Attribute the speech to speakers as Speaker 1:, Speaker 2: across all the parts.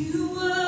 Speaker 1: You were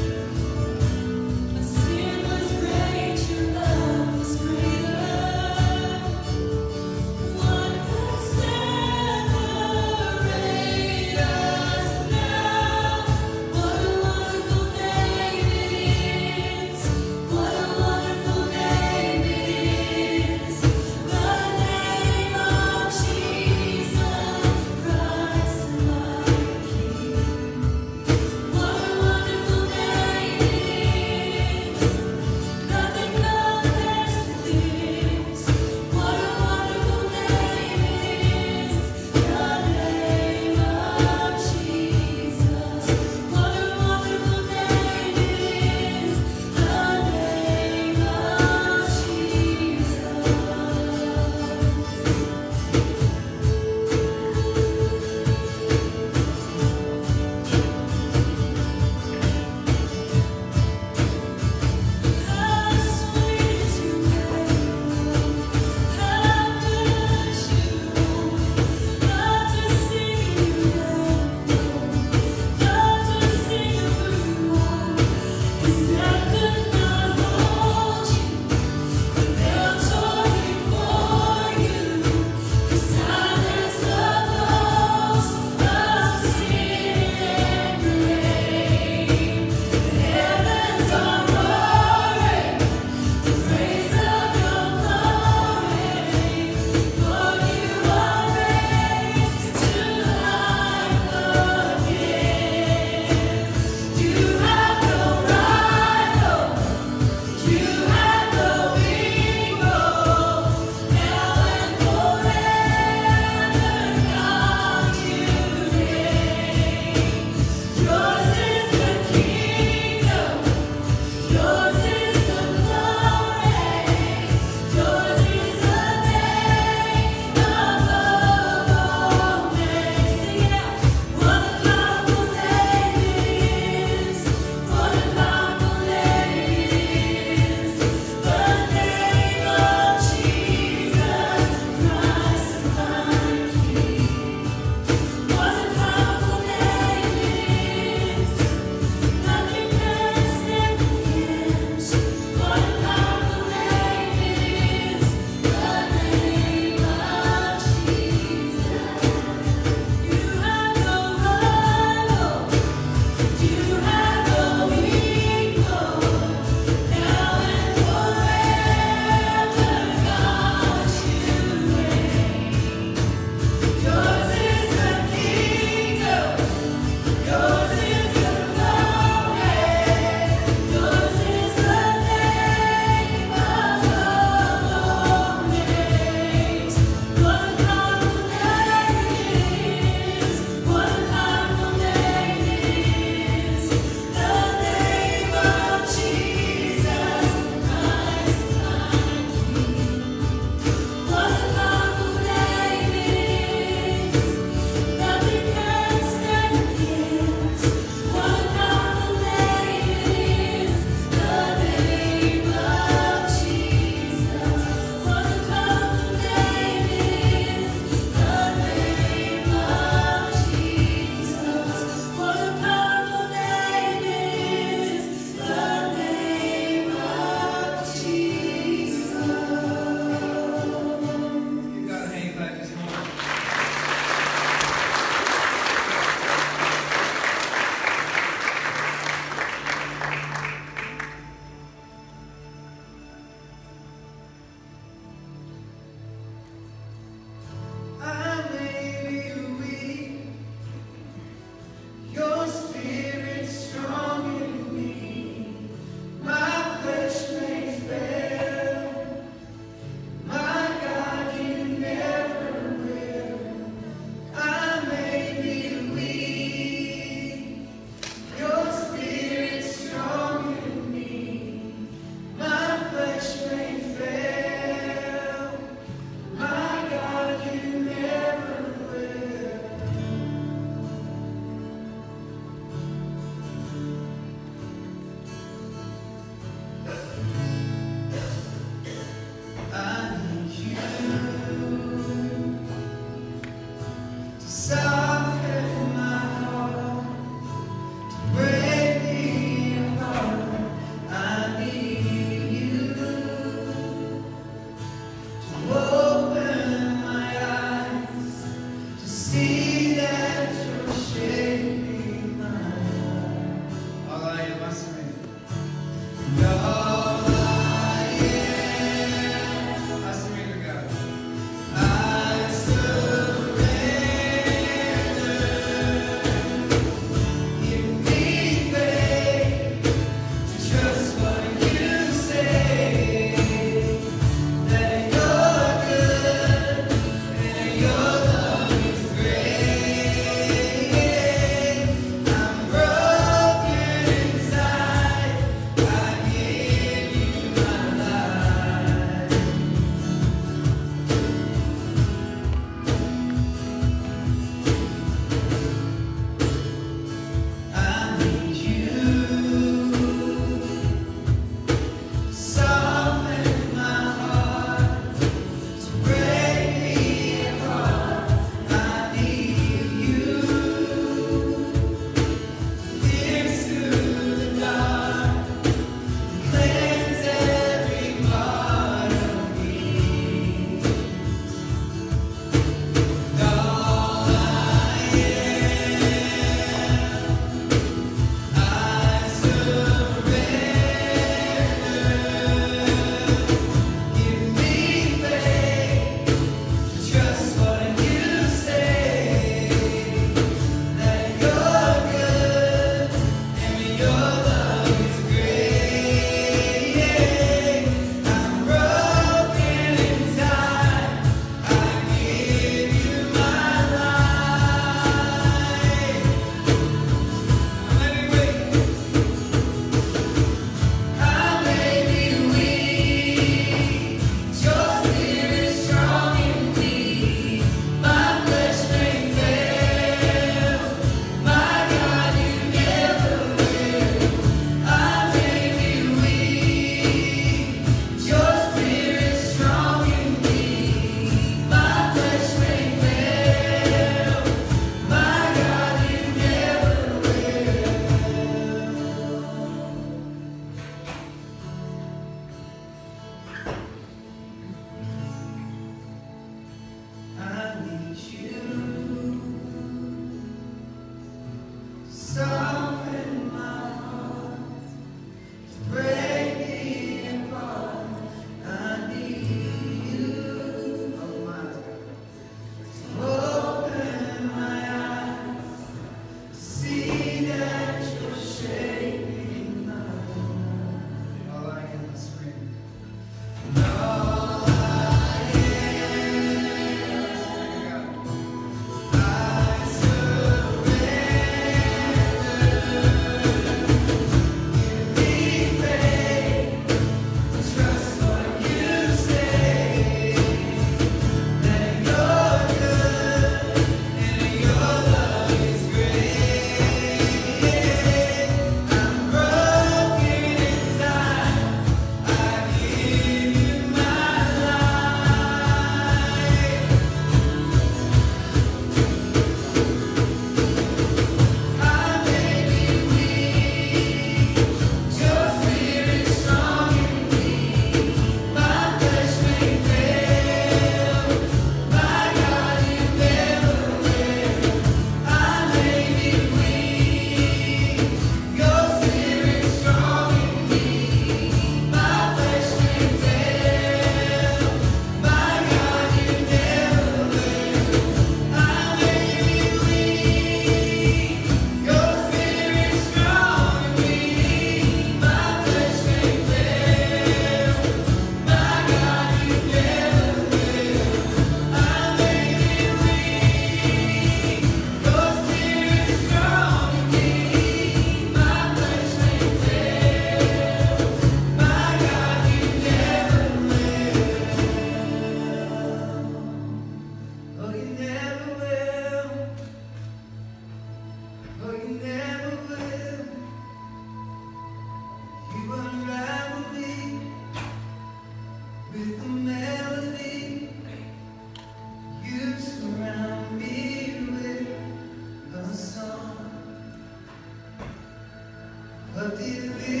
Speaker 1: Until the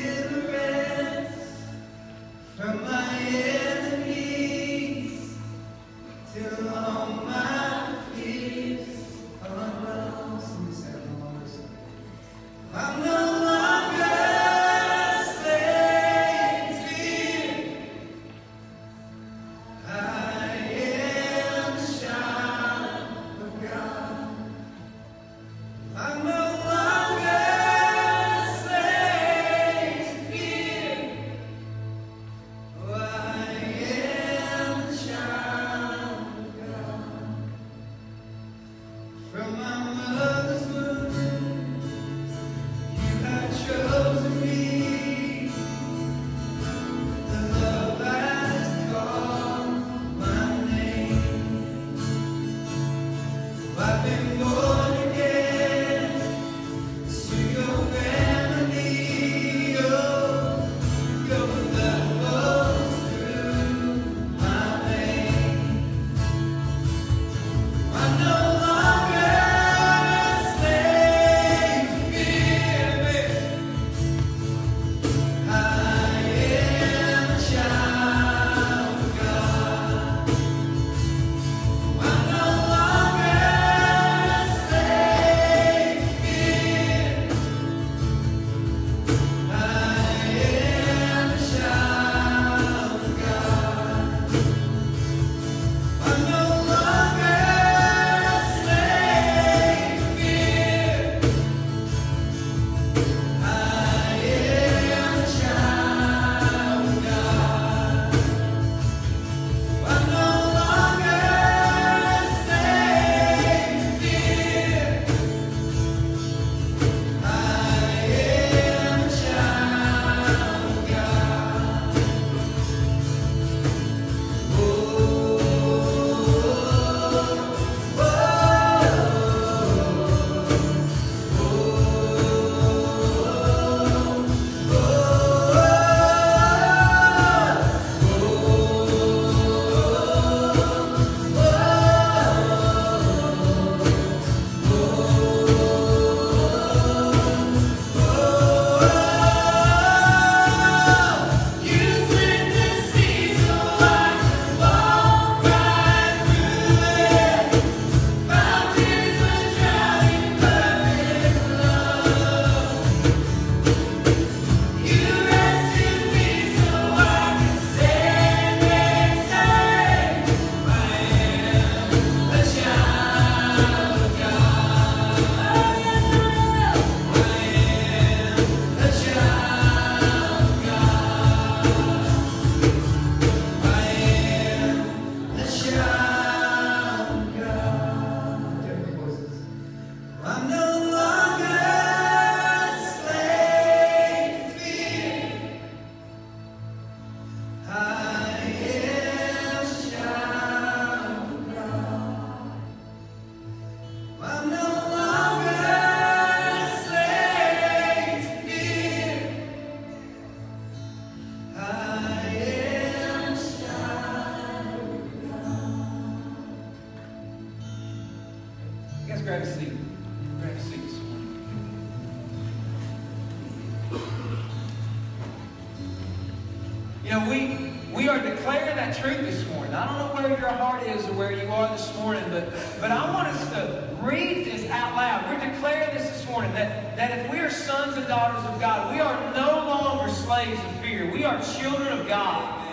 Speaker 1: You
Speaker 2: know, we we are declaring that truth this morning. I don't know where your heart is or where you are this morning, but but I want us to read this out loud. We're declaring this this morning that, that if we are sons and daughters of God, we are no longer slaves of fear. We are children of God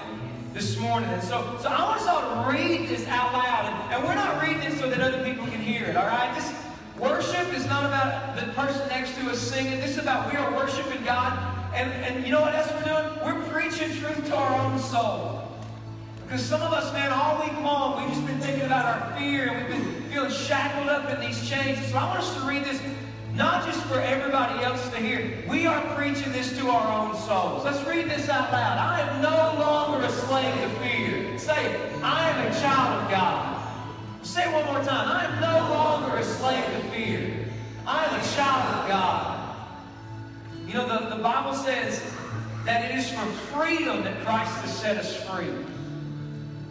Speaker 2: this morning. And so, so I want us all to read this out loud. And, and we're not reading it so that other people can hear it, all right? This worship is not about the person next to us singing. This is about we are worshiping God. And, and you know what else we're doing? We're preaching truth to our own soul. Because some of us, man, all week long, we've just been thinking about our fear and we've been feeling shackled up in these chains. So I want us to read this not just for everybody else to hear. We are preaching this to our own souls. Let's read this out loud. I am no longer a slave to fear. Say, I am a child of God. Say it one more time. I am no longer a slave to fear. I am a child of God. You know, the, the Bible says that it is for freedom that Christ has set us free.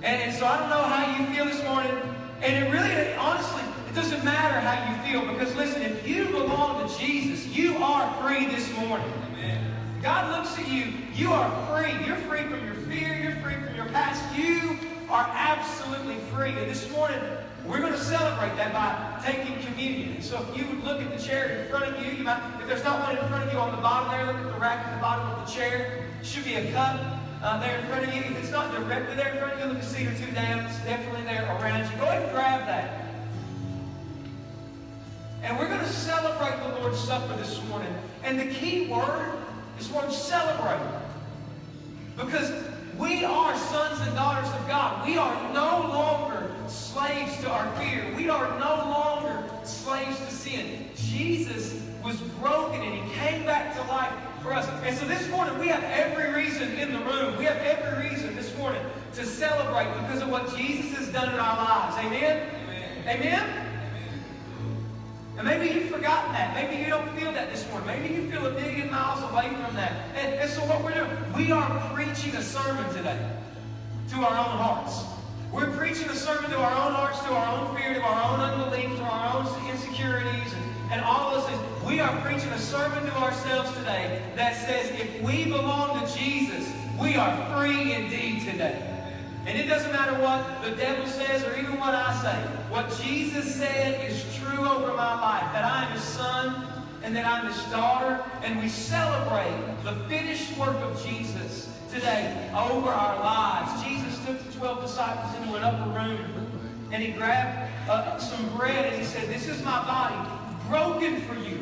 Speaker 2: And, and so I don't know how you feel this morning. And it really, honestly, it doesn't matter how you feel because listen, if you belong to Jesus, you are free this morning. God looks at you, you are free. You're free from your fear, you're free from your past. You are absolutely free. And this morning, we're going to celebrate that by taking communion. So if you would look at the chair in front of you, you might, if there's not one in front of you on the bottom there, look at the rack at the bottom of the chair. Should be a cup uh, there in front of you. If it's not directly there in front of you, look a seat or two down. It's definitely there around you. Go ahead and grab that. And we're going to celebrate the Lord's Supper this morning. And the key word is word celebrate. Because we are sons and daughters of God. We are no longer slaves to our fear. We are no longer slaves to sin. Jesus was broken and he came back to life for us. And so this morning we have every reason in the room, we have every reason this morning to celebrate because of what Jesus has done in our lives. Amen? Amen? Amen? And maybe you've forgotten that. Maybe you don't feel that this morning. Maybe you feel a million miles away from that. And, and so what we're doing, we are preaching a sermon today to our own hearts. We're preaching a sermon to our own hearts, to our own fear, to our own unbelief, to our own insecurities, and, and all those things. We are preaching a sermon to ourselves today that says if we belong to Jesus, we are free indeed today. And it doesn't matter what the devil says or even what I say. What Jesus said is true over my life, that I am his son and that I'm his daughter. And we celebrate the finished work of Jesus today over our lives. Jesus took the 12 disciples into an upper room and he grabbed uh, some bread and he said, This is my body broken for you.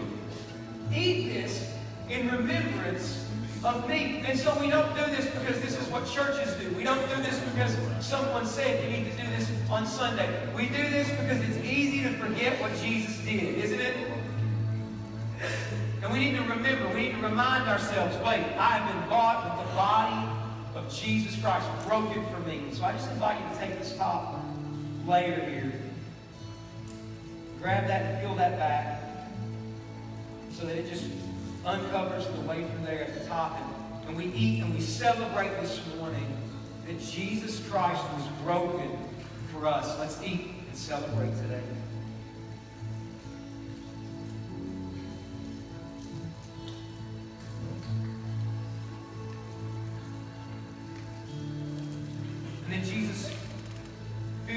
Speaker 2: Eat this in remembrance of me. And so we don't do this because this is what churches do. We don't do this because someone said you need to do this on Sunday. We do this because it's easy to forget what Jesus did, isn't it? And we need to remember, we need to remind ourselves, wait, I have been bought with the body of Jesus Christ broken for me. So I just invite you to take this top layer here. Grab that and peel that back so that it just uncovers the wafer there at the top. And, and we eat and we celebrate this morning that Jesus Christ was broken for us. Let's eat and celebrate today.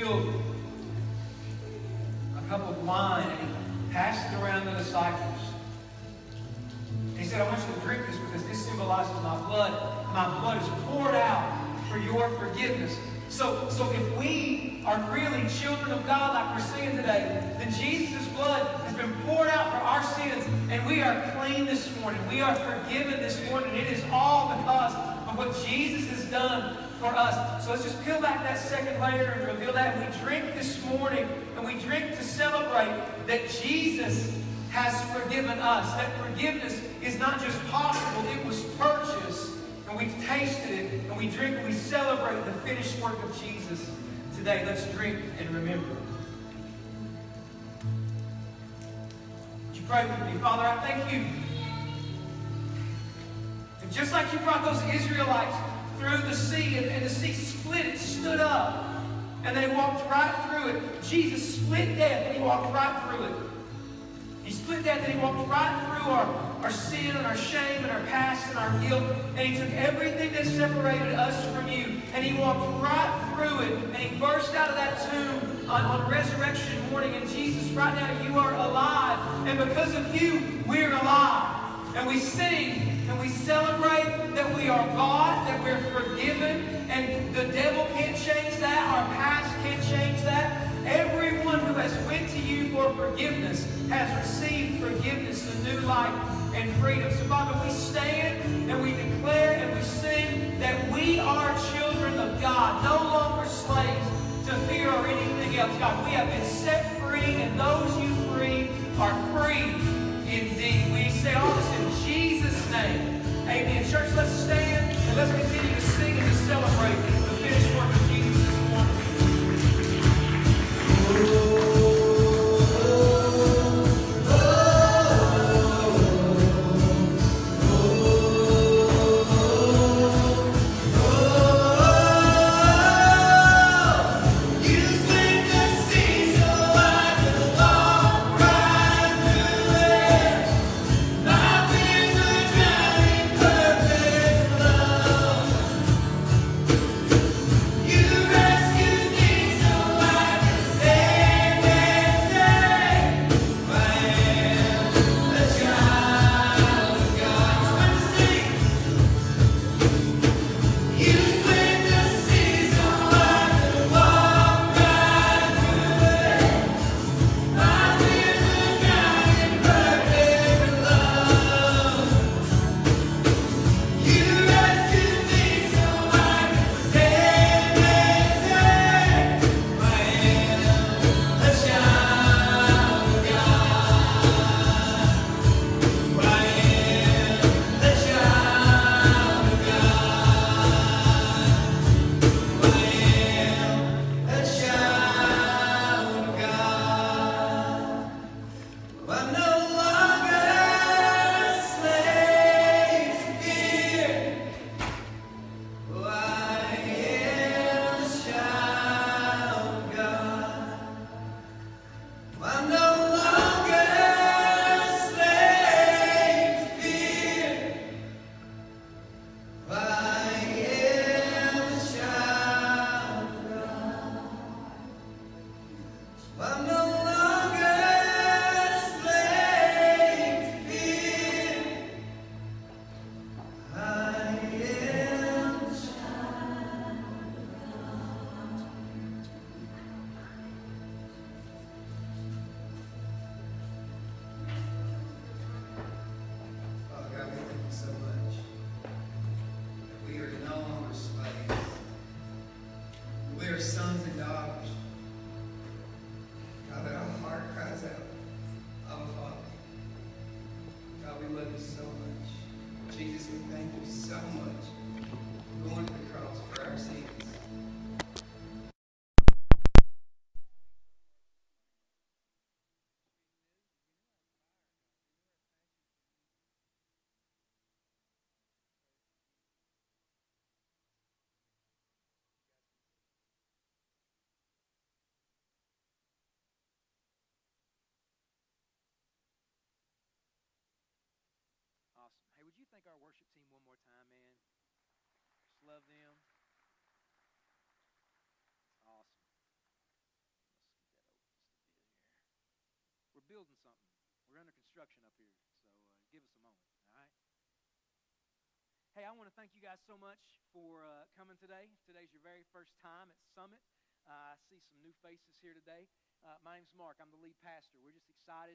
Speaker 2: A cup of wine and he passed it around the disciples. He said, I want you to drink this because this symbolizes my blood. My blood is poured out for your forgiveness. So, so if we are really children of God, like we're singing today, then Jesus' blood has been poured out for our sins, and we are clean this morning. We are forgiven this morning. It is all because of what Jesus has done for us. So let's just peel back that second layer and reveal that. We drink this morning, and we drink to celebrate that Jesus has forgiven us. That forgiveness is not just possible, it was purchased. And we've tasted it, and we drink and we celebrate the finished work of Jesus today. Let's drink and remember. Would you pray with me? Father, I thank you. And just like you brought those Israelites through the sea, and, and the sea split, it stood up, and they walked right through it. Jesus split death, and he walked right through it. He split death and he walked right through our, our sin and our shame and our past and our guilt. And he took everything that separated us from you and he walked right through it. And he burst out of that tomb on, on resurrection morning. And Jesus, right now you are alive. And because of you, we're alive. And we sing and we celebrate that we are God, that we're forgiven, and the devil can't change that, our past can't change that. Everyone who has went to you for forgiveness has received forgiveness and new life and freedom. So, Father, we stand and we declare and we sing that we are children of God, no longer slaves to fear or anything else. God, we have been set free, and those construction up here, so uh, give us a moment, all right? Hey, I want to thank you guys so much for uh, coming today. Today's your very first time at Summit. Uh, I see some new faces here today. Uh, my name's Mark. I'm the lead pastor. We're just excited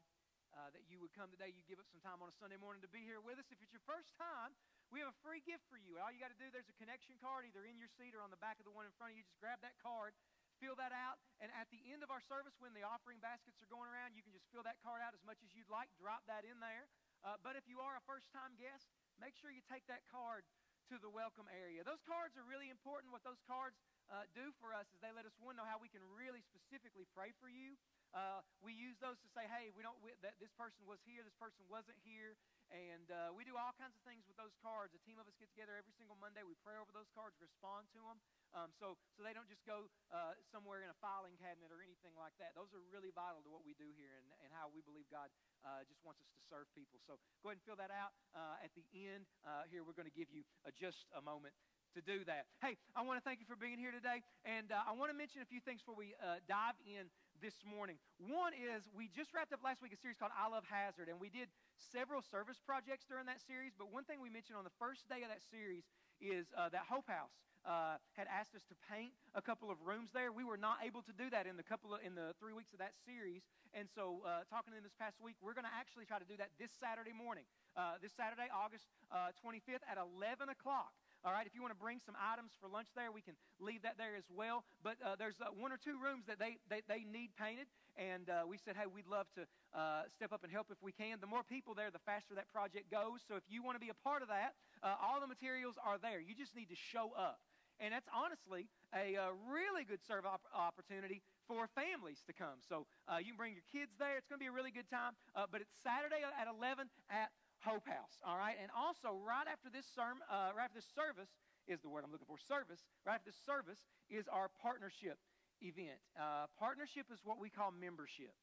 Speaker 2: uh, that you would come today. You give up some time on a Sunday morning to be here with us. If it's your first time, we have a free gift for you. All you got to do, there's a connection card either in your seat or on the back of the one in front of you. Just grab that card, fill that out, and at the end of our service, when the offering baskets are going around, you can just fill that card out as much as you'd like. Drop that in there. Uh, but if you are a first time guest, make sure you take that card to the welcome area. Those cards are really important. What those cards uh, do for us is they let us one know how we can really specifically pray for you. Uh, we use those to say, hey, we don't we, that this person was here, this person wasn't here, and uh, we do all kinds of things with those cards. A team of us get together every single Monday. We pray over those cards, respond to them, um, so so they don't just go uh, somewhere in a filing cabinet or anything like that. Those are really vital to what we do here and, and how we believe God uh, just wants us to serve people. So go ahead and fill that out. Uh, at the end uh, here, we're going to give you uh, just a moment to do that. Hey, I want to thank you for being here today, and uh, I want to mention a few things before we dive in this morning. One is we just wrapped up last week a series called I Love Hazard, and we did several service projects during that series. But one thing we mentioned on the first day of that series is uh, that Hope House uh, had asked us to paint a couple of rooms there. We were not able to do that in the couple of, in the three weeks of that series, and so uh, talking to them this past week, we're going to actually try to do that this Saturday morning. Uh, this Saturday, August 25th at 11 o'clock. All right, if you want to bring some items for lunch there, we can leave that there as well. But uh, there's uh, one or two rooms that they, they, they need painted, and uh, we said, hey, we'd love to uh, step up and help if we can. The more people there, the faster that project goes. So if you want to be a part of that, uh, all the materials are there. You just need to show up. And that's honestly a, a really good serve op- opportunity for families to come. So uh, you can bring your kids there. It's going to be a really good time. but it's Saturday at 11 at Hope House. All right, and also right after this sermon, uh, right after this service is the word I'm looking for. Service. Right after this service is our partnership event. Uh, partnership is what we call membership.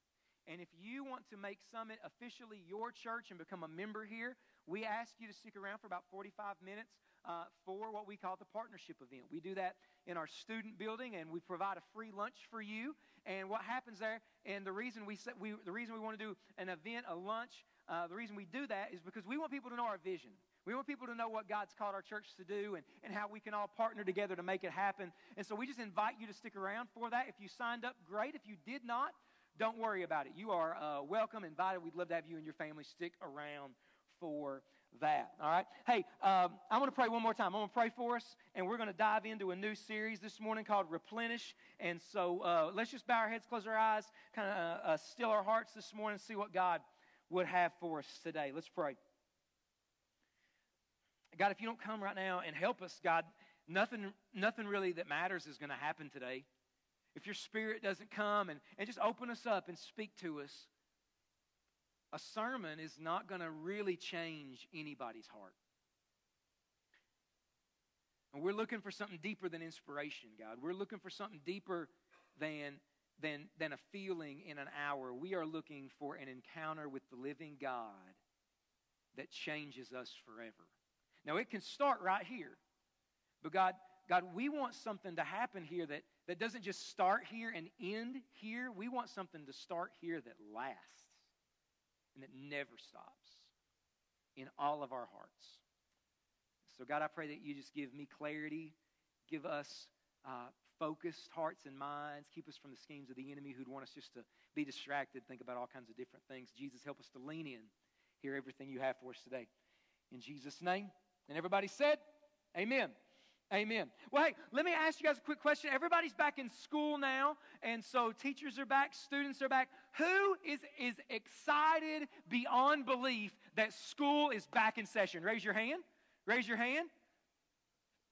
Speaker 2: And if you want to make Summit officially your church and become a member here, we ask you to stick around for about 45 minutes uh, for what we call the partnership event. We do that in our student building, and we provide a free lunch for you. And what happens there, and the reason we, we the reason we want to do an event, a lunch, uh, the reason we do that is because we want people to know our vision. We want people to know what God's called our church to do and, and how we can all partner together to make it happen. And so we just invite you to stick around for that. If you signed up, great. If you did not, don't worry about it. You are uh, welcome, invited. We'd love to have you and your family stick around for that. All right? Hey, um, I'm going to pray one more time. I'm going to pray for us, and we're going to dive into a new series this morning called Replenish. And so uh, let's just bow our heads, close our eyes, kind of uh, uh, still our hearts this morning, see what God would have for us today. Let's pray. God, if you don't come right now and help us, God, nothing, nothing really that matters is going to happen today. If your spirit doesn't come and, and just open us up and speak to us, a sermon is not going to really change anybody's heart. And we're looking for something deeper than inspiration, God. We're looking for something deeper than than, than a feeling in an hour. We are looking for an encounter with the living God that changes us forever. Now, it can start right here. But God, God, we want something to happen here that, that doesn't just start here and end here. We want something to start here that lasts and that never stops in all of our hearts. So, God, I pray that you just give me clarity, give us uh, focused hearts and minds. Keep us from the schemes of the enemy who'd want us just to be distracted, think about all kinds of different things. Jesus, help us to lean in, hear everything you have for us today. In Jesus' name. And everybody said, Amen. Amen. Well, hey, let me ask you guys a quick question. Everybody's back in school now, and so teachers are back, students are back. Who is, is excited beyond belief that school is back in session? Raise your hand. Raise your hand.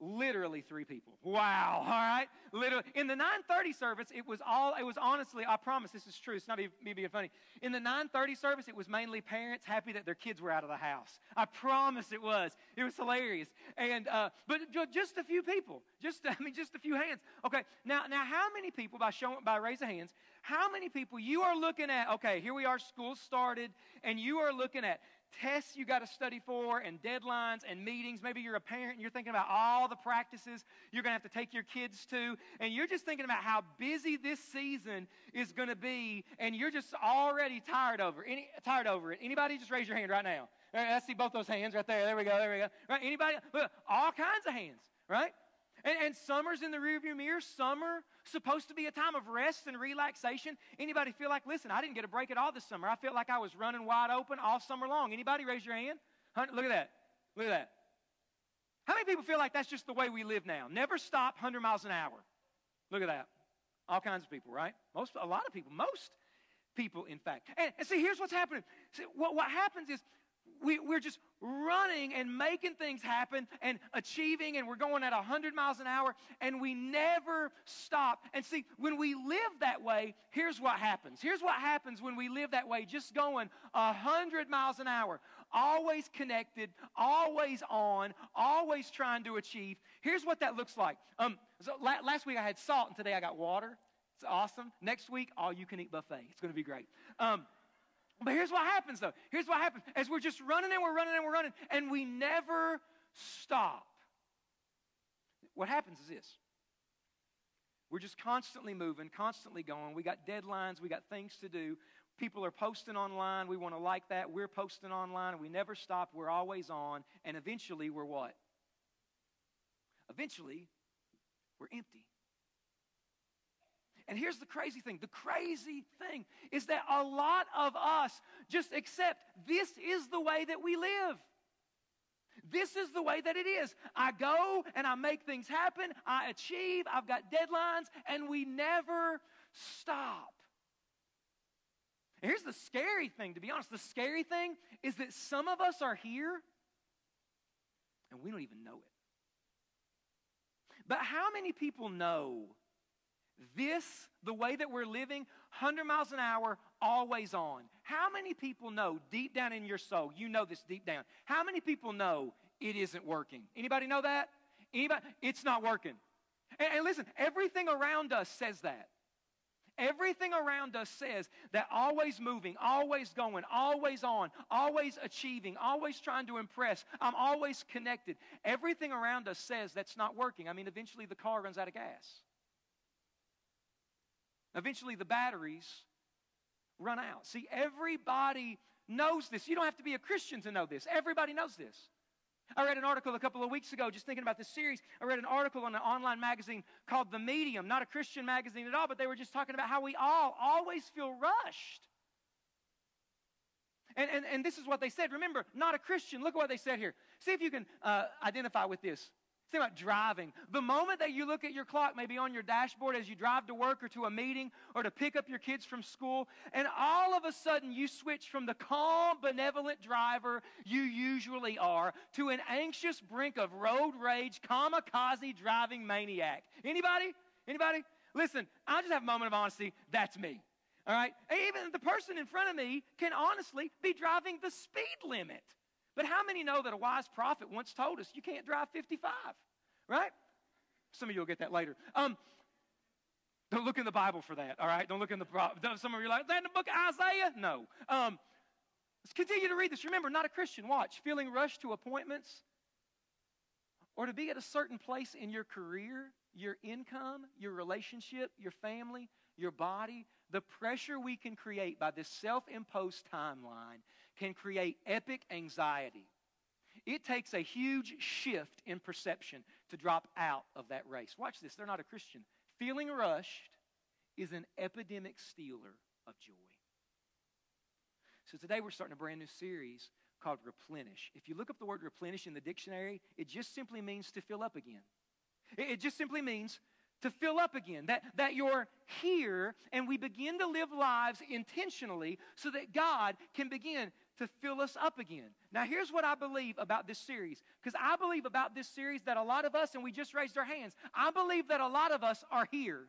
Speaker 2: Literally three people. Wow. All right. Literally. In the 930 service, it was all, it was honestly, I promise this is true. It's not me being funny. In the 930 service, it was mainly parents happy that their kids were out of the house. I promise it was. It was hilarious. And, uh, but just a few people. Just, I mean, just a few hands. Okay. Now, now how many people, by showing, by raise of hands, how many people you are looking at, okay, here we are, school started, and you are looking at tests you got to study for and deadlines and meetings. Maybe you're a parent and you're thinking about all the practices you're going to have to take your kids to, and you're just thinking about how busy this season is going to be, and you're just already tired over any tired over it. Anybody just raise your hand right now? I see both those hands right there. There we go. There we go. Right? Anybody? Look, all kinds of hands. Right? And, and, summer's in the rearview mirror. Summer supposed to be a time of rest and relaxation. Anybody feel like, listen, I didn't get a break at all this summer. I felt like I was running wide open all summer long. Anybody raise your hand? Look at that. Look at that. How many people feel like that's just the way we live now? Never stop 100 miles an hour. Look at that. All kinds of people, right? Most, a lot of people, most people, in fact. And, and see, here's what's happening. See, what, what happens is we, we're just running and making things happen and achieving, and we're going at 100 miles an hour, and we never stop. And see, when we live that way, here's what happens. Here's what happens when we live that way, just going 100 miles an hour, always connected, always on, always trying to achieve. Here's what that looks like. Um, so la- last week I had salt, and today I got water. It's awesome. Next week, all you can eat buffet. It's going to be great. Um, but here's what happens though. Here's what happens. As we're just running and we're running and we're running, and we never stop. What happens is this. We're just constantly moving, constantly going. We got deadlines, we got things to do. People are posting online. We want to like that. We're posting online, and we never stop. We're always on. And eventually, we're what? Eventually, we're empty. And here's the crazy thing the crazy thing is that a lot of us just accept this is the way that we live. This is the way that it is. I go and I make things happen, I achieve, I've got deadlines, and we never stop. And here's the scary thing, to be honest. The scary thing is that some of us are here and we don't even know it. But how many people know this, the way that we're living, 100 miles an hour, always on. How many people know deep down in your soul, you know this deep down, how many people know it isn't working? Anybody know that? Anybody? It's not working. And, and listen, everything around us says that. Everything around us says that always moving, always going, always on, always achieving, always trying to impress. I'm always connected. Everything around us says that's not working. I mean, eventually the car runs out of gas. Eventually, the batteries run out. See, everybody knows this. You don't have to be a Christian to know this. Everybody knows this. I read an article a couple of weeks ago, just thinking about this series. I read an article on an online magazine called The Medium, not a Christian magazine at all, but they were just talking about how we all always feel rushed. And, and, and this is what they said. Remember, not a Christian. Look at what they said here. See if you can uh, identify with this. Think about driving. The moment that you look at your clock, maybe on your dashboard as you drive to work or to a meeting or to pick up your kids from school, and all of a sudden you switch from the calm, benevolent driver you usually are to an anxious brink of road rage, kamikaze driving maniac. Anybody? Anybody? Listen, I'll just have a moment of honesty. That's me. All right? Even the person in front of me can honestly be driving the speed limit. But how many know that a wise prophet once told us you can't drive 55? Right? Some of you will get that later. Um, don't look in the Bible for that, all right? Don't look in the Some of you are like, that in the book of Isaiah? No. Um, let's continue to read this. Remember, not a Christian. Watch. Feeling rushed to appointments or to be at a certain place in your career, your income, your relationship, your family, your body, the pressure we can create by this self imposed timeline can create epic anxiety. It takes a huge shift in perception to drop out of that race. Watch this, they're not a Christian. Feeling rushed is an epidemic stealer of joy. So today we're starting a brand new series called Replenish. If you look up the word replenish in the dictionary, it just simply means to fill up again. It, just simply means to fill up again, that, that you're here and we begin to live lives intentionally so that God can begin to fill us up again. Now, here's what I believe about this series, because I believe about this series that a lot of us, and we just raised our hands, I believe that a lot of us are here.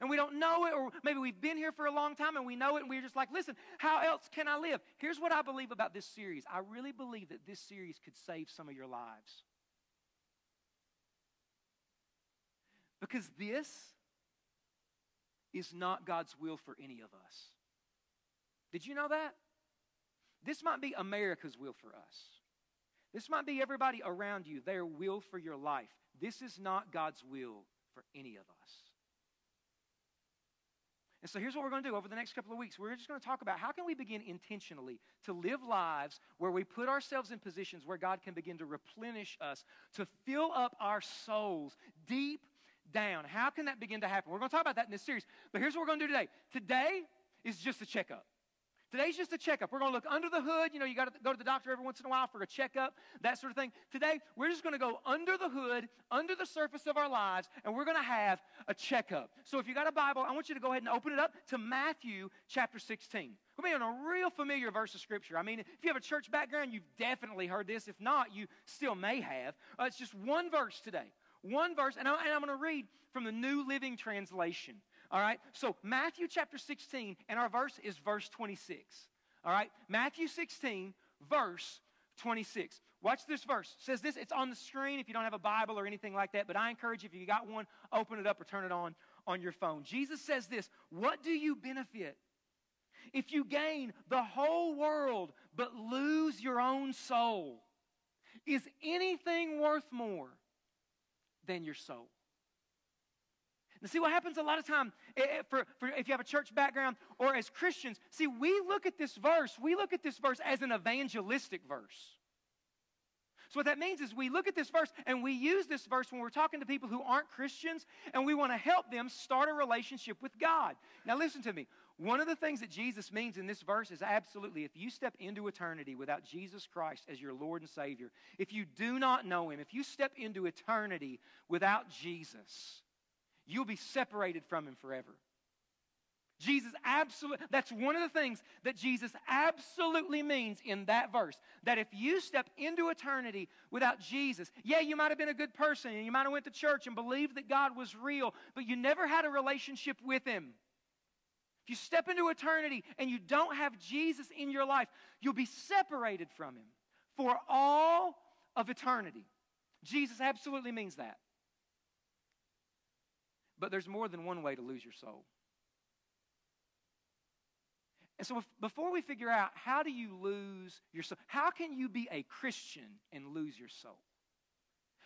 Speaker 2: And we don't know it, or maybe we've been here for a long time and we know it, and we're just like, listen, how else can I live? Here's what I believe about this series I really believe that this series could save some of your lives. Because this is not God's will for any of us. Did you know that? This might be America's will for us. This might be everybody around you, their will for your life. This is not God's will for any of us. And so here's what we're going to do over the next couple of weeks. We're just going to talk about how can we begin intentionally to live lives where we put ourselves in positions where God can begin to replenish us, to fill up our souls deep down. How can that begin to happen? We're going to talk about that in this series. But here's what we're going to do today. Today is just a checkup. Today's just a checkup. We're going to look under the hood. You know, you got to go to the doctor every once in a while for a checkup, that sort of thing. Today, we're just going to go under the hood, under the surface of our lives, and we're going to have a checkup. So if you got a Bible, I want you to go ahead and open it up to Matthew chapter 16. We're being a real familiar verse of Scripture. I mean, if you have a church background, you've definitely heard this. If not, you still may have. Uh, it's just one verse today. One verse, and, I, and I'm going to read from the New Living Translation. All right? So, Matthew chapter 16, and our verse is verse 26. All right? Matthew 16, verse 26. Watch this verse. It says this, it's on the screen if you don't have a Bible or anything like that, but I encourage you, if you got one, open it up or turn it on on your phone. Jesus says this What do you benefit if you gain the whole world but lose your own soul? Is anything worth more than your soul? Now, see what happens a lot of time eh, eh, for, for if you have a church background or as Christians. See, we look at this verse, we look at this verse as an evangelistic verse. So, what that means is we look at this verse and we use this verse when we're talking to people who aren't Christians and we want to help them start a relationship with God. Now, listen to me. One of the things that Jesus means in this verse is absolutely if you step into eternity without Jesus Christ as your Lord and Savior, if you do not know Him, if you step into eternity without Jesus, you'll be separated from him forever. Jesus absolutely, that's one of the things that Jesus absolutely means in that verse. That if you step into eternity without Jesus, yeah, you might have been a good person and you might have went to church and believed that God was real, but you never had a relationship with him. If you step into eternity and you don't have Jesus in your life, you'll be separated from him for all of eternity. Jesus absolutely means that. But there's more than one way to lose your soul. And so, if, before we figure out how do you lose your soul, how can you be a Christian and lose your soul?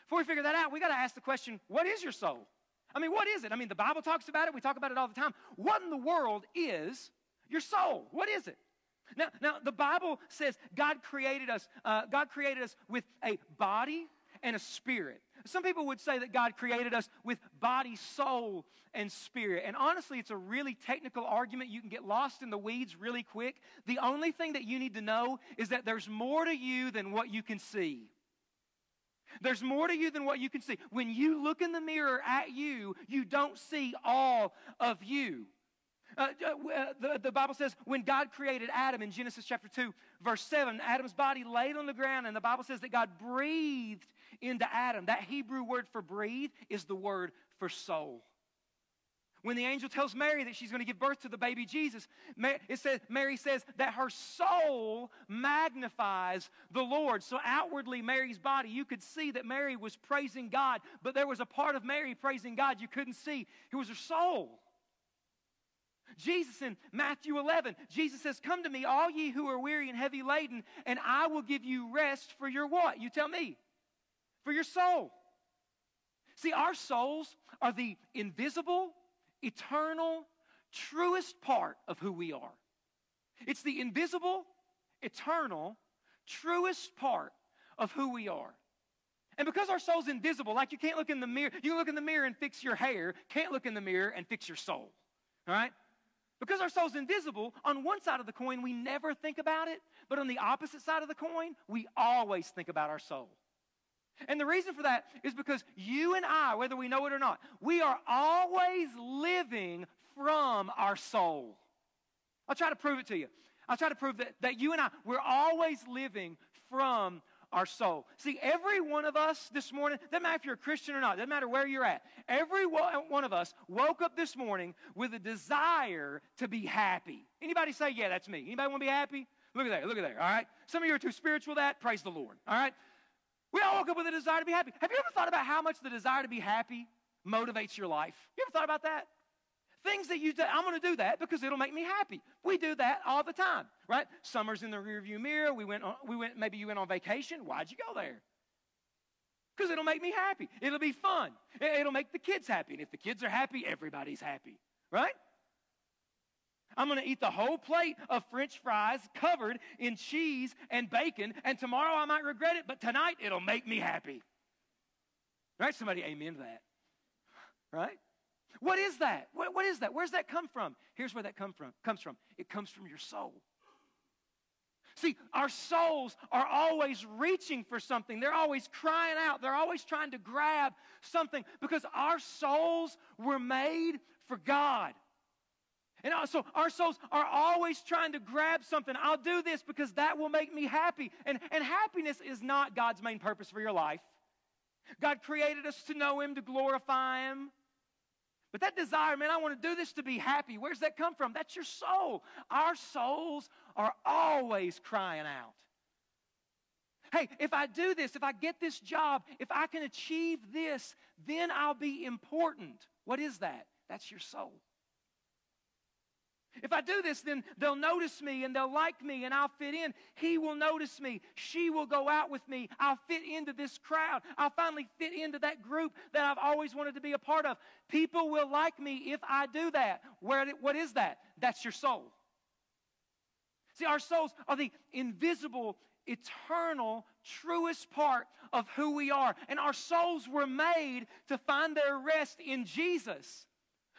Speaker 2: Before we figure that out, we got to ask the question what is your soul? I mean, what is it? I mean, the Bible talks about it, we talk about it all the time. What in the world is your soul? What is it? Now, now the Bible says God created us, uh, God created us with a body and a spirit. Some people would say that God created us with body, soul, and spirit. And honestly, it's a really technical argument. You can get lost in the weeds really quick. The only thing that you need to know is that there's more to you than what you can see. There's more to you than what you can see. When you look in the mirror at you, you don't see all of you. Uh, uh, the, the Bible says when God created Adam in Genesis chapter 2, verse 7, Adam's body laid on the ground, and the Bible says that God breathed into Adam. That Hebrew word for breathe is the word for soul. When the angel tells Mary that she's going to give birth to the baby Jesus, it says, Mary says that her soul magnifies the Lord. So outwardly, Mary's body, you could see that Mary was praising God, but there was a part of Mary praising God you couldn't see. It was her soul. Jesus in Matthew 11, Jesus says, Come to me, all ye who are weary and heavy laden, and I will give you rest for your what? You tell me for your soul. See, our souls are the invisible, eternal, truest part of who we are. It's the invisible, eternal, truest part of who we are. And because our soul's invisible, like you can't look in the mirror, you can look in the mirror and fix your hair, can't look in the mirror and fix your soul. All right? Because our soul's invisible, on one side of the coin, we never think about it, but on the opposite side of the coin, we always think about our soul. And the reason for that is because you and I, whether we know it or not, we are always living from our soul. I'll try to prove it to you. I'll try to prove that, that you and I, we're always living from our soul. See, every one of us this morning, doesn't matter if you're a Christian or not, doesn't matter where you're at, every one of us woke up this morning with a desire to be happy. Anybody say, yeah, that's me? Anybody want to be happy? Look at that, look at that, all right? Some of you are too spiritual that, praise the Lord, all right? We all woke up with a desire to be happy. Have you ever thought about how much the desire to be happy motivates your life? You ever thought about that? Things that you say, I'm going to do that because it'll make me happy. We do that all the time, right? Summer's in the rearview mirror. We went, on, we went, maybe you went on vacation. Why'd you go there? Because it'll make me happy. It'll be fun. It'll make the kids happy. And if the kids are happy, everybody's happy, right? I'm going to eat the whole plate of french fries covered in cheese and bacon, and tomorrow I might regret it, but tonight it'll make me happy. Right? Somebody amen to that. Right? What is that? What, what is that? Where's that come from? Here's where that come from, comes from. It comes from your soul. See, our souls are always reaching for something. They're always crying out. They're always trying to grab something because our souls were made for God. And so our souls are always trying to grab something. I'll do this because that will make me happy. And, and happiness is not God's main purpose for your life. God created us to know Him, to glorify Him. But that desire, man, I want to do this to be happy. Where's that come from? That's your soul. Our souls are always crying out. Hey, if I do this, if I get this job, if I can achieve this, then I'll be important. What is that? That's your soul. If I do this, then they'll notice me and they'll like me and I'll fit in. He will notice me. She will go out with me. I'll fit into this crowd. I'll finally fit into that group that I've always wanted to be a part of. People will like me if I do that. Where, what is that? That's your soul. See, our souls are the invisible, eternal, truest part of who we are. And our souls were made to find their rest in Jesus.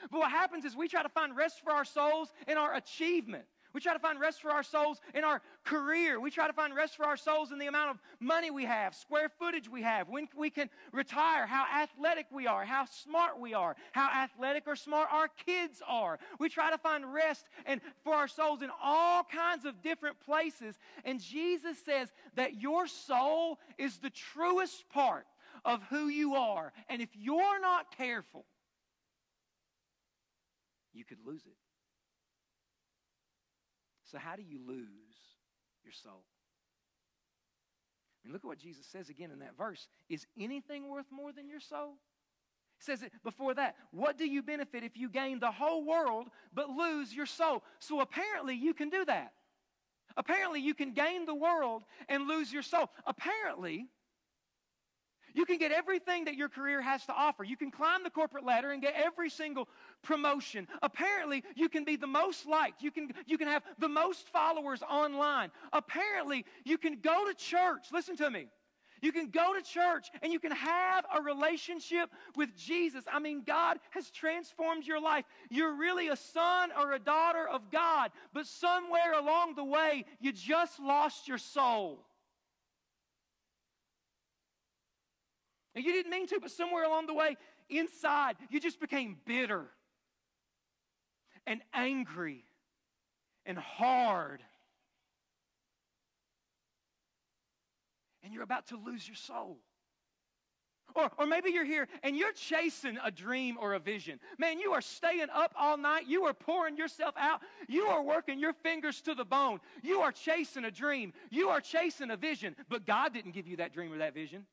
Speaker 2: But what happens is we try to find rest for our souls in our achievement. We try to find rest for our souls in our career. We try to find rest for our souls in the amount of money we have, square footage we have, when we can retire, how athletic we are, how smart we are, how athletic or smart our kids are. We try to find rest and for our souls in all kinds of different places. And Jesus says that your soul is the truest part of who you are. And if you're not careful, you could lose it. So, how do you lose your soul? I mean, look at what Jesus says again in that verse. Is anything worth more than your soul? He says it before that. What do you benefit if you gain the whole world but lose your soul? So apparently you can do that. Apparently you can gain the world and lose your soul. Apparently, you can get everything that your career has to offer. You can climb the corporate ladder and get every single promotion. Apparently, you can be the most liked. You can, you can have the most followers online. Apparently, you can go to church. Listen to me. You can go to church and you can have a relationship with Jesus. I mean, God has transformed your life. You're really a son or a daughter of God, but somewhere along the way, you just lost your soul. And you didn't mean to, but somewhere along the way, inside, you just became bitter and angry and hard. And you're about to lose your soul. Or, or maybe you're here and you're chasing a dream or a vision. Man, you are staying up all night. You are pouring yourself out. You are working your fingers to the bone. You are chasing a dream. You are chasing a vision. But God didn't give you that dream or that vision.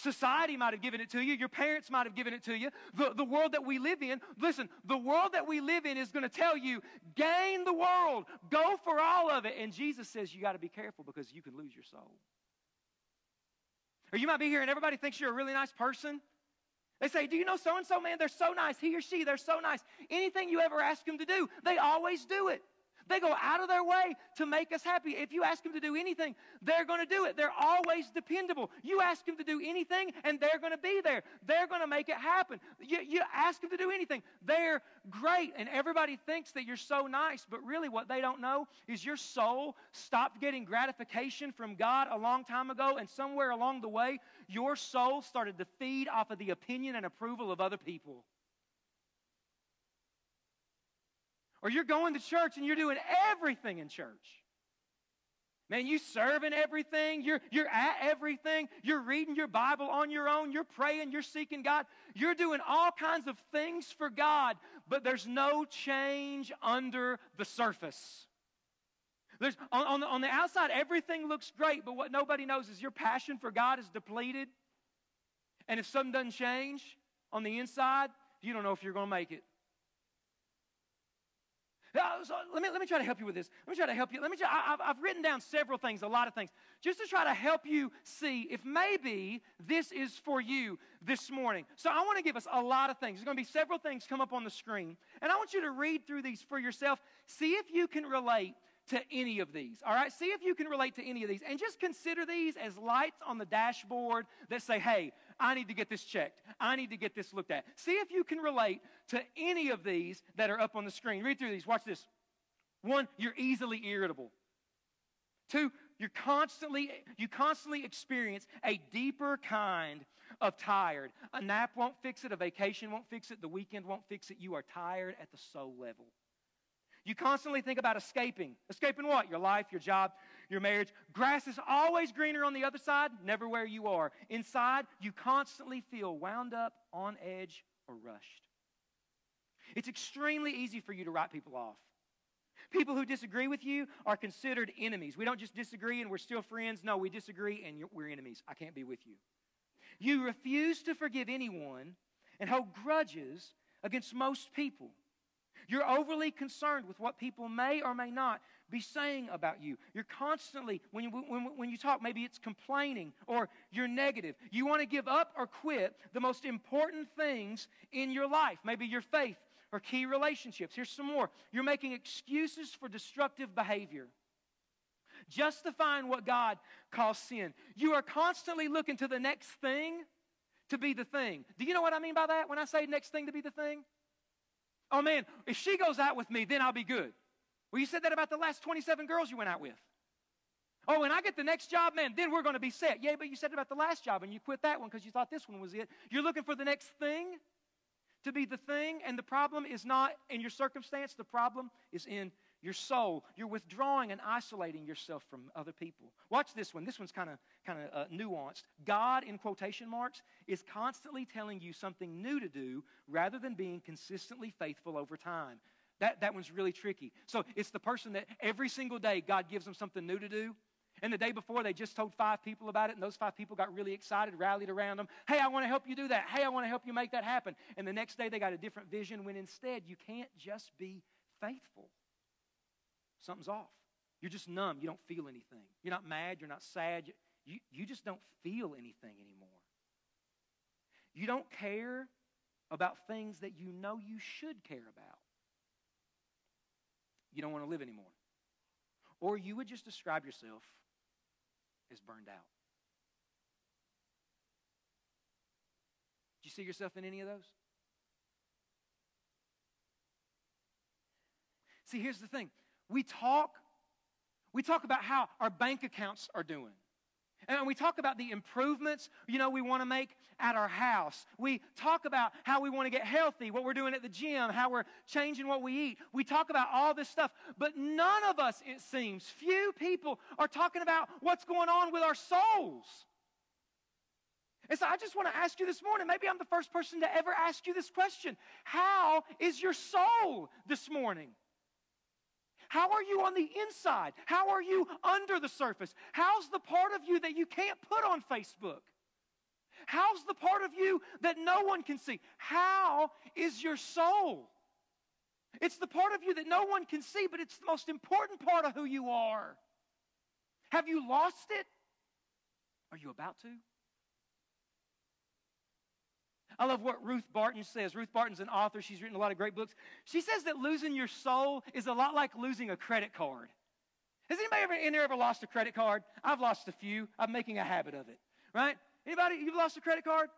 Speaker 2: Society might have given it to you. Your parents might have given it to you. The, the world that we live in, listen, the world that we live in is going to tell you, gain the world, go for all of it. And Jesus says you got to be careful because you can lose your soul. Or you might be here and everybody thinks you're a really nice person. They say, Do you know so and so, man? They're so nice. He or she, they're so nice. Anything you ever ask them to do, they always do it. They go out of their way to make us happy. If you ask them to do anything, they're going to do it. They're always dependable. You ask them to do anything, and they're going to be there. They're going to make it happen. You, you ask them to do anything, they're great. And everybody thinks that you're so nice, but really what they don't know is your soul stopped getting gratification from God a long time ago, and somewhere along the way, your soul started to feed off of the opinion and approval of other people. Or you're going to church and you're doing everything in church. Man, you serving everything, you're, you're at everything, you're reading your Bible on your own, you're praying, you're seeking God, you're doing all kinds of things for God, but there's no change under the surface. There's, on, on, the, on the outside, everything looks great, but what nobody knows is your passion for God is depleted. And if something doesn't change on the inside, you don't know if you're going to make it. Uh, so let, me, let me try to help you with this. Let me try to help you. Let me try, I, I've, I've written down several things, a lot of things, just to try to help you see if maybe this is for you this morning. So I want to give us a lot of things. There's going to be several things come up on the screen. And I want you to read through these for yourself. See if you can relate to any of these. All right? See if you can relate to any of these. And just consider these as lights on the dashboard that say, hey, I need to get this checked. I need to get this looked at. See if you can relate to any of these that are up on the screen. Read through these. Watch this. One, you're easily irritable. Two, you're constantly you constantly experience a deeper kind of tired. A nap won't fix it, a vacation won't fix it, the weekend won't fix it. You are tired at the soul level. You constantly think about escaping. Escaping what? Your life, your job, your marriage. Grass is always greener on the other side, never where you are. Inside, you constantly feel wound up, on edge, or rushed. It's extremely easy for you to write people off. People who disagree with you are considered enemies. We don't just disagree and we're still friends. No, we disagree and we're enemies. I can't be with you. You refuse to forgive anyone and hold grudges against most people. You're overly concerned with what people may or may not be saying about you. You're constantly, when you, when, when you talk, maybe it's complaining or you're negative. You want to give up or quit the most important things in your life, maybe your faith or key relationships. Here's some more. You're making excuses for destructive behavior justifying what God calls sin. You are constantly looking to the next thing to be the thing. Do you know what I mean by that when I say next thing to be the thing? Oh man, if she goes out with me, then I'll be good. Well, you said that about the last 27 girls you went out with. Oh, when I get the next job, man, then we're going to be set. Yeah, but you said about the last job and you quit that one because you thought this one was it. You're looking for the next thing to be the thing, and the problem is not in your circumstance, the problem is in your soul. You're withdrawing and isolating yourself from other people. Watch this one. This one's kind of kind of uh, nuanced. God, in quotation marks, is constantly telling you something new to do rather than being consistently faithful over time. That, that one's really tricky. So it's the person that every single day God gives them something new to do. And the day before, they just told five people about it, and those five people got really excited, rallied around them. Hey, I want to help you do that. Hey, I want to help you make that happen. And the next day, they got a different vision when instead, you can't just be faithful. Something's off. You're just numb. You don't feel anything. You're not mad. You're not sad. You, you, you just don't feel anything anymore. You don't care about things that you know you should care about. You don't want to live anymore. Or you would just describe yourself as burned out. Do you see yourself in any of those? See, here's the thing we talk we talk about how our bank accounts are doing and we talk about the improvements you know we want to make at our house we talk about how we want to get healthy what we're doing at the gym how we're changing what we eat we talk about all this stuff but none of us it seems few people are talking about what's going on with our souls and so I just want to ask you this morning, maybe I'm the first person to ever ask you this question. How is your soul this morning? How are you on the inside? How are you under the surface? How's the part of you that you can't put on Facebook? How's the part of you that no one can see? How is your soul? It's the part of you that no one can see, but it's the most important part of who you are. Have you lost it? Are you about to? I love what Ruth Barton says. Ruth Barton's an author. She's written a lot of great books. She says that losing your soul is a lot like losing a credit card. Has anybody ever in there ever lost a credit card? I've lost a few. I'm making a habit of it. Right? Anybody? You've lost a credit card?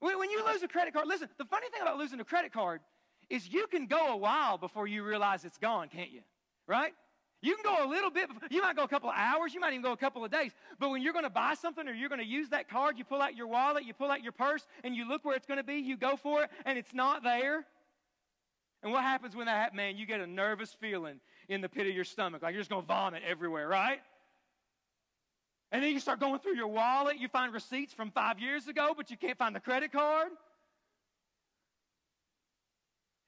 Speaker 2: When when you lose a credit card, listen, the funny thing about losing a credit card is you can go a while before you realize it's gone, can't you? Right? You can go a little bit, you might go a couple of hours, you might even go a couple of days. But when you're going to buy something or you're going to use that card, you pull out your wallet, you pull out your purse, and you look where it's going to be, you go for it, and it's not there. And what happens when that happens? Man, you get a nervous feeling in the pit of your stomach, like you're just going to vomit everywhere, right? And then you start going through your wallet, you find receipts from five years ago, but you can't find the credit card.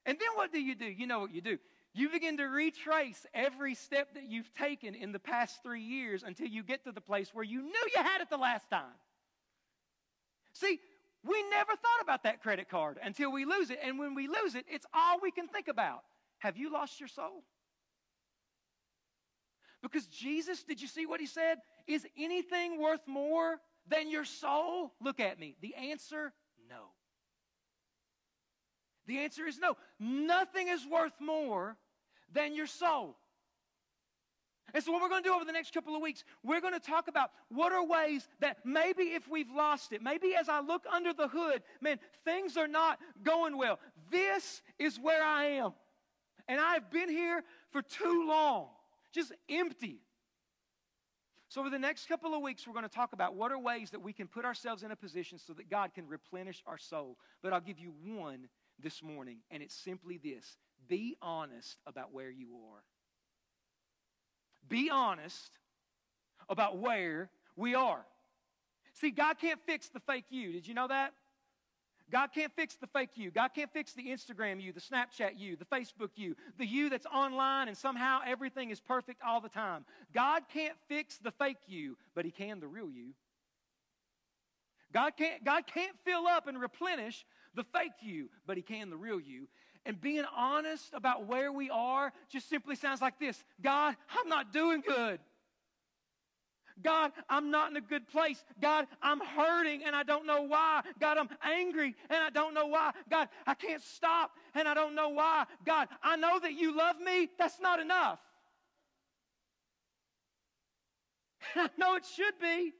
Speaker 2: And then what do you do? You know what you do. You begin to retrace every step that you've taken in the past three years until you get to the place where you knew you had it the last time. See, we never thought about that credit card until we lose it. And when we lose it, it's all we can think about. Have you lost your soul? Because Jesus, did you see what he said? Is anything worth more than your soul? Look at me. The answer no. The answer is no. Nothing is worth more than your soul. And so, what we're going to do over the next couple of weeks, we're going to talk about what are ways that maybe if we've lost it, maybe as I look under the hood, man, things are not going well. This is where I am. And I've been here for too long, just empty. So, over the next couple of weeks, we're going to talk about what are ways that we can put ourselves in a position so that God can replenish our soul. But I'll give you one this morning, and it's simply this be honest about where you are. Be honest about where we are. See, God can't fix the fake you. Did you know that? God can't fix the fake you. God can't fix the Instagram you, the Snapchat you, the Facebook you, the you that's online and somehow everything is perfect all the time. God can't fix the fake you, but He can the real you. God can't, God can't fill up and replenish the fake you, but He can the real you. And being honest about where we are just simply sounds like this God, I'm not doing good. God, I'm not in a good place. God, I'm hurting and I don't know why. God, I'm angry and I don't know why. God, I can't stop and I don't know why. God, I know that you love me. That's not enough. I know it should be.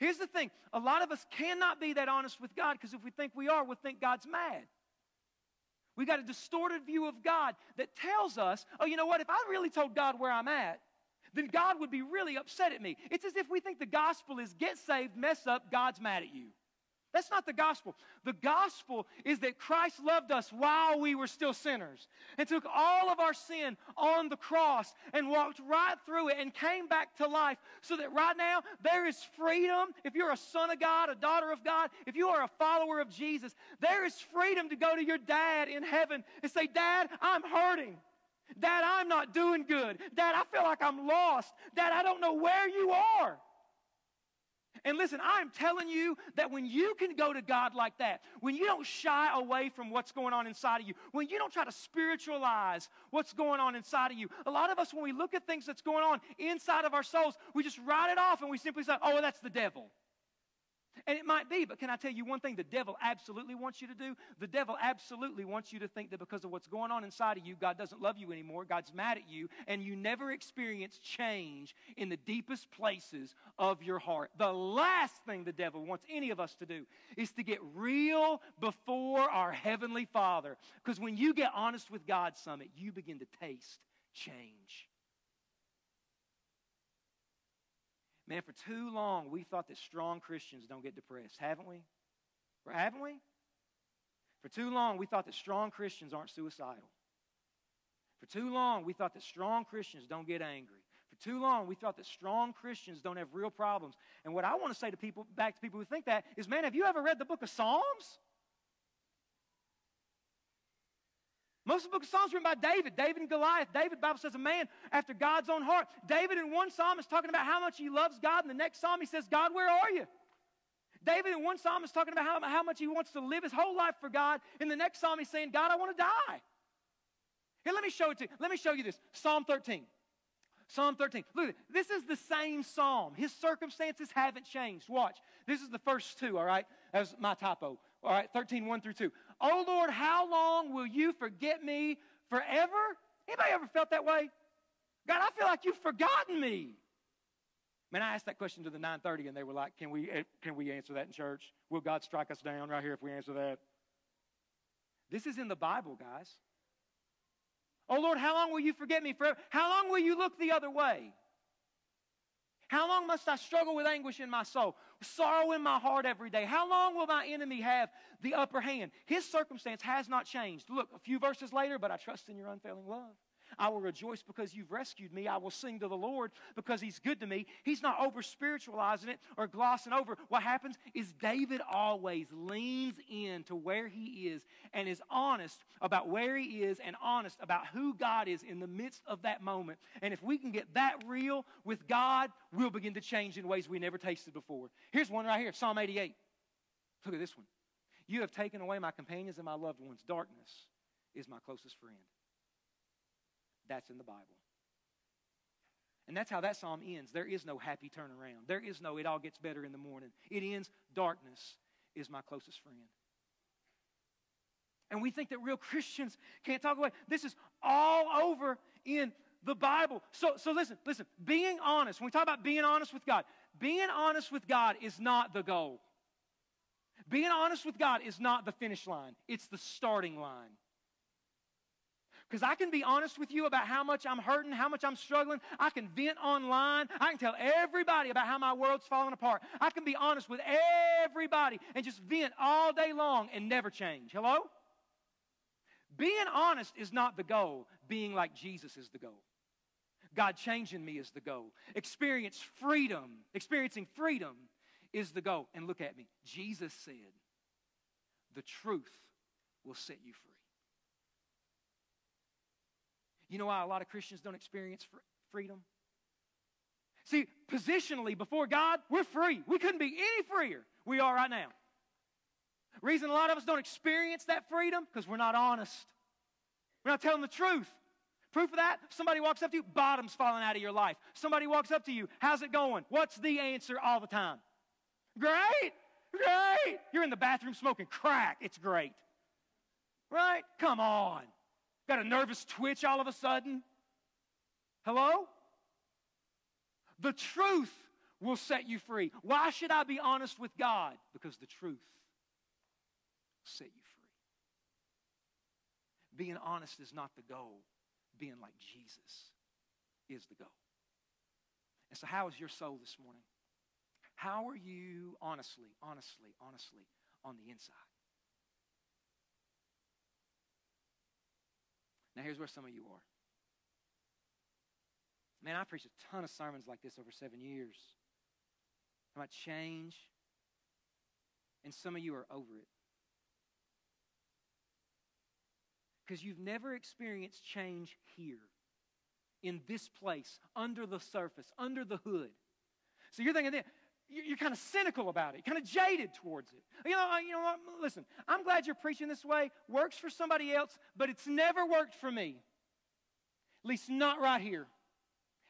Speaker 2: Here's the thing a lot of us cannot be that honest with God because if we think we are, we'll think God's mad. We got a distorted view of God that tells us, oh, you know what? If I really told God where I'm at, then God would be really upset at me. It's as if we think the gospel is get saved, mess up, God's mad at you. That's not the gospel. The gospel is that Christ loved us while we were still sinners and took all of our sin on the cross and walked right through it and came back to life so that right now there is freedom. If you're a son of God, a daughter of God, if you are a follower of Jesus, there is freedom to go to your dad in heaven and say, Dad, I'm hurting. Dad, I'm not doing good. Dad, I feel like I'm lost. Dad, I don't know where you are. And listen, I'm telling you that when you can go to God like that, when you don't shy away from what's going on inside of you, when you don't try to spiritualize what's going on inside of you, a lot of us, when we look at things that's going on inside of our souls, we just write it off and we simply say, oh, that's the devil. And it might be, but can I tell you one thing the devil absolutely wants you to do? The devil absolutely wants you to think that because of what's going on inside of you, God doesn't love you anymore, God's mad at you, and you never experience change in the deepest places of your heart. The last thing the devil wants any of us to do is to get real before our Heavenly Father. Because when you get honest with God, Summit, you begin to taste change. Man, for too long, we thought that strong Christians don't get depressed, haven't we? Or haven't we? For too long, we thought that strong Christians aren't suicidal. For too long, we thought that strong Christians don't get angry. For too long, we thought that strong Christians don't have real problems. And what I want to say to people, back to people who think that, is man, have you ever read the book of Psalms? Most of the book of Psalms written by David, David and Goliath. David, Bible says, a man after God's own heart. David in one psalm is talking about how much he loves God. In the next psalm, he says, God, where are you? David in one psalm is talking about how, how much he wants to live his whole life for God. In the next psalm, he's saying, God, I want to die. Here, let me show it to you. Let me show you this. Psalm 13. Psalm 13. Look, at this. this is the same psalm. His circumstances haven't changed. Watch. This is the first two, all right? That was my typo. All right, 13, 1 through 2. Oh Lord, how long will you forget me forever? Anybody ever felt that way? God, I feel like you've forgotten me. Man, I asked that question to the 930, and they were like, can we, eh, can we answer that in church? Will God strike us down right here if we answer that? This is in the Bible, guys. Oh Lord, how long will you forget me forever? How long will you look the other way? How long must I struggle with anguish in my soul, sorrow in my heart every day? How long will my enemy have the upper hand? His circumstance has not changed. Look, a few verses later, but I trust in your unfailing love. I will rejoice because you've rescued me. I will sing to the Lord because he's good to me. He's not over spiritualizing it or glossing over. What happens is David always leans in to where he is and is honest about where he is and honest about who God is in the midst of that moment. And if we can get that real with God, we'll begin to change in ways we never tasted before. Here's one right here Psalm 88. Look at this one. You have taken away my companions and my loved ones. Darkness is my closest friend. That's in the Bible. And that's how that psalm ends. There is no happy turnaround. There is no, it all gets better in the morning. It ends, darkness is my closest friend. And we think that real Christians can't talk away. This is all over in the Bible. So, so listen, listen. Being honest, when we talk about being honest with God, being honest with God is not the goal. Being honest with God is not the finish line, it's the starting line. Because I can be honest with you about how much I'm hurting, how much I'm struggling. I can vent online. I can tell everybody about how my world's falling apart. I can be honest with everybody and just vent all day long and never change. Hello? Being honest is not the goal. Being like Jesus is the goal. God changing me is the goal. Experience freedom, experiencing freedom is the goal. And look at me. Jesus said, the truth will set you free. You know why a lot of Christians don't experience freedom? See, positionally before God, we're free. We couldn't be any freer. We are right now. Reason a lot of us don't experience that freedom because we're not honest. We're not telling the truth. Proof of that, somebody walks up to you, bottom's falling out of your life. Somebody walks up to you, how's it going? What's the answer all the time? Great, great. You're in the bathroom smoking crack. It's great. Right? Come on. Got a nervous twitch all of a sudden? Hello? The truth will set you free. Why should I be honest with God? Because the truth will set you free. Being honest is not the goal, being like Jesus is the goal. And so, how is your soul this morning? How are you honestly, honestly, honestly on the inside? Now, here's where some of you are. Man, I preached a ton of sermons like this over seven years about change, and some of you are over it. Because you've never experienced change here, in this place, under the surface, under the hood. So you're thinking, you're kind of cynical about it, kind of jaded towards it. You know, you know? Listen, I'm glad you're preaching this way. Works for somebody else, but it's never worked for me. At least not right here.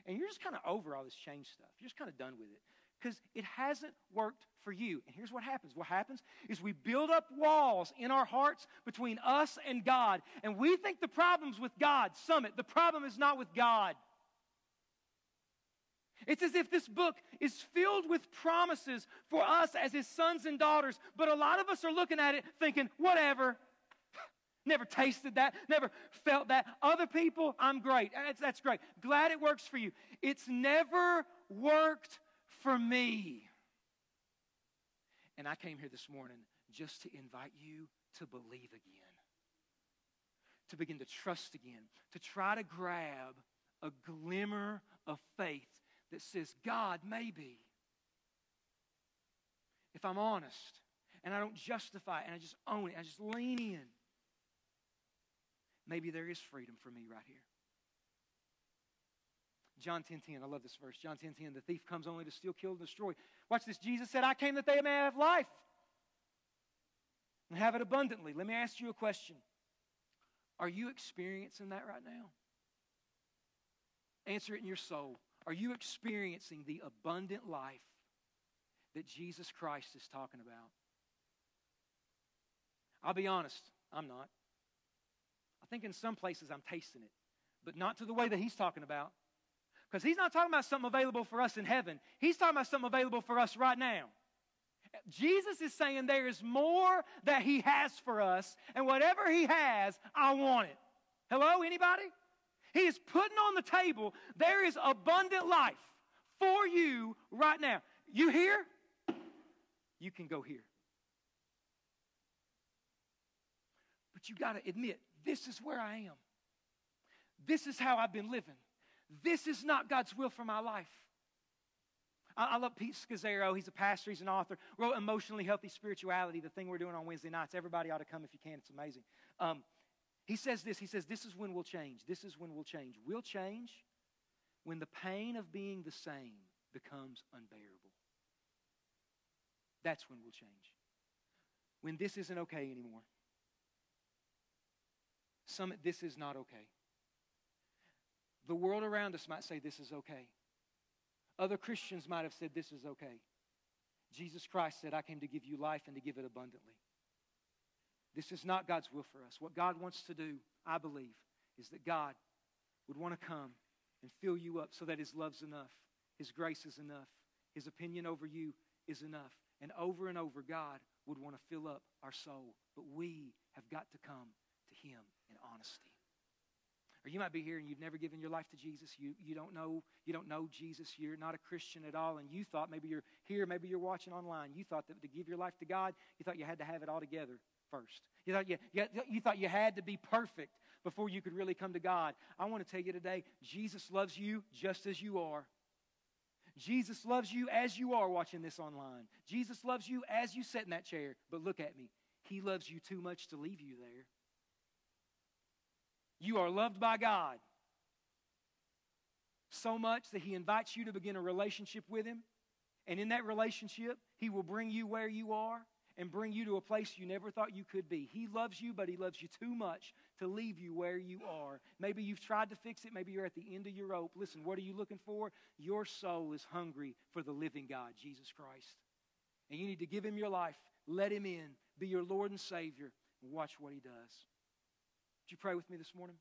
Speaker 2: And you're just kind of over all this change stuff. You're just kind of done with it because it hasn't worked for you. And here's what happens what happens is we build up walls in our hearts between us and God. And we think the problem's with God. Summit, the problem is not with God. It's as if this book is filled with promises for us as his sons and daughters, but a lot of us are looking at it thinking, whatever. Never tasted that, never felt that. Other people, I'm great. That's, great. Glad it works for you. It's never worked for me. And I came here this morning just to invite you to believe again, to begin to trust again, to try to grab a glimmer of faith that says, God, maybe. If I'm honest and I don't justify it and I just own it, I just lean in, maybe there is freedom for me right here. John 10 10, I love this verse. John 10 10, the thief comes only to steal, kill, and destroy. Watch this. Jesus said, I came that they may have life and have it abundantly. Let me ask you a question. Are you experiencing that right now? Answer it in your soul. Are you experiencing the abundant life that Jesus Christ is talking about? I'll be honest, I'm not. I think in some places I'm tasting it, but not to the way that he's talking about. Because he's not talking about something available for us in heaven, he's talking about something available for us right now. Jesus is saying there is more that he has for us, and whatever he has, I want it. Hello, anybody? He is putting on the table, there is abundant life for you right now. You here? You can go here. But you got to admit, this is where I am. This is how I've been living. This is not God's will for my life. I, I love Pete Scazzero. He's a pastor, he's an author. Wrote Emotionally Healthy Spirituality, the thing we're doing on Wednesday nights. Everybody ought to come if you can. It's amazing. Um, he says this He says, This is when we'll change. This is when we'll change. We'll change when the pain of being the same becomes unbearable. That's when we'll change. When this isn't okay anymore. Some, this is not okay. The world around us might say this is okay. Other Christians might have said this is okay. Jesus Christ said, I came to give you life and to give it abundantly. This is not God's will for us. What God wants to do, I believe, is that God would want to come and fill you up so that His love's enough, His grace is enough, His opinion over you is enough. And over and over, God would want to fill up our soul. But we have got to come to Him in honesty. Or you might be here and you've never given your life to Jesus. You, you, don't know, you don't know Jesus. You're not a Christian at all. And you thought maybe you're here, maybe you're watching online. You thought that to give your life to God, you thought you had to have it all together first. You thought you, you, thought you had to be perfect before you could really come to God. I want to tell you today Jesus loves you just as you are. Jesus loves you as you are watching this online. Jesus loves you as you sit in that chair. But look at me. He loves you too much to leave you there. You are loved by God so much that He invites you to begin a relationship with Him. And in that relationship, He will bring you where you are and bring you to a place you never thought you could be. He loves you, but He loves you too much to leave you where you are. Maybe you've tried to fix it. Maybe you're at the end of your rope. Listen, what are you looking for? Your soul is hungry for the living God, Jesus Christ. And you need to give Him your life, let Him in, be your Lord and Savior, and watch what He does. Would you pray with me this morning?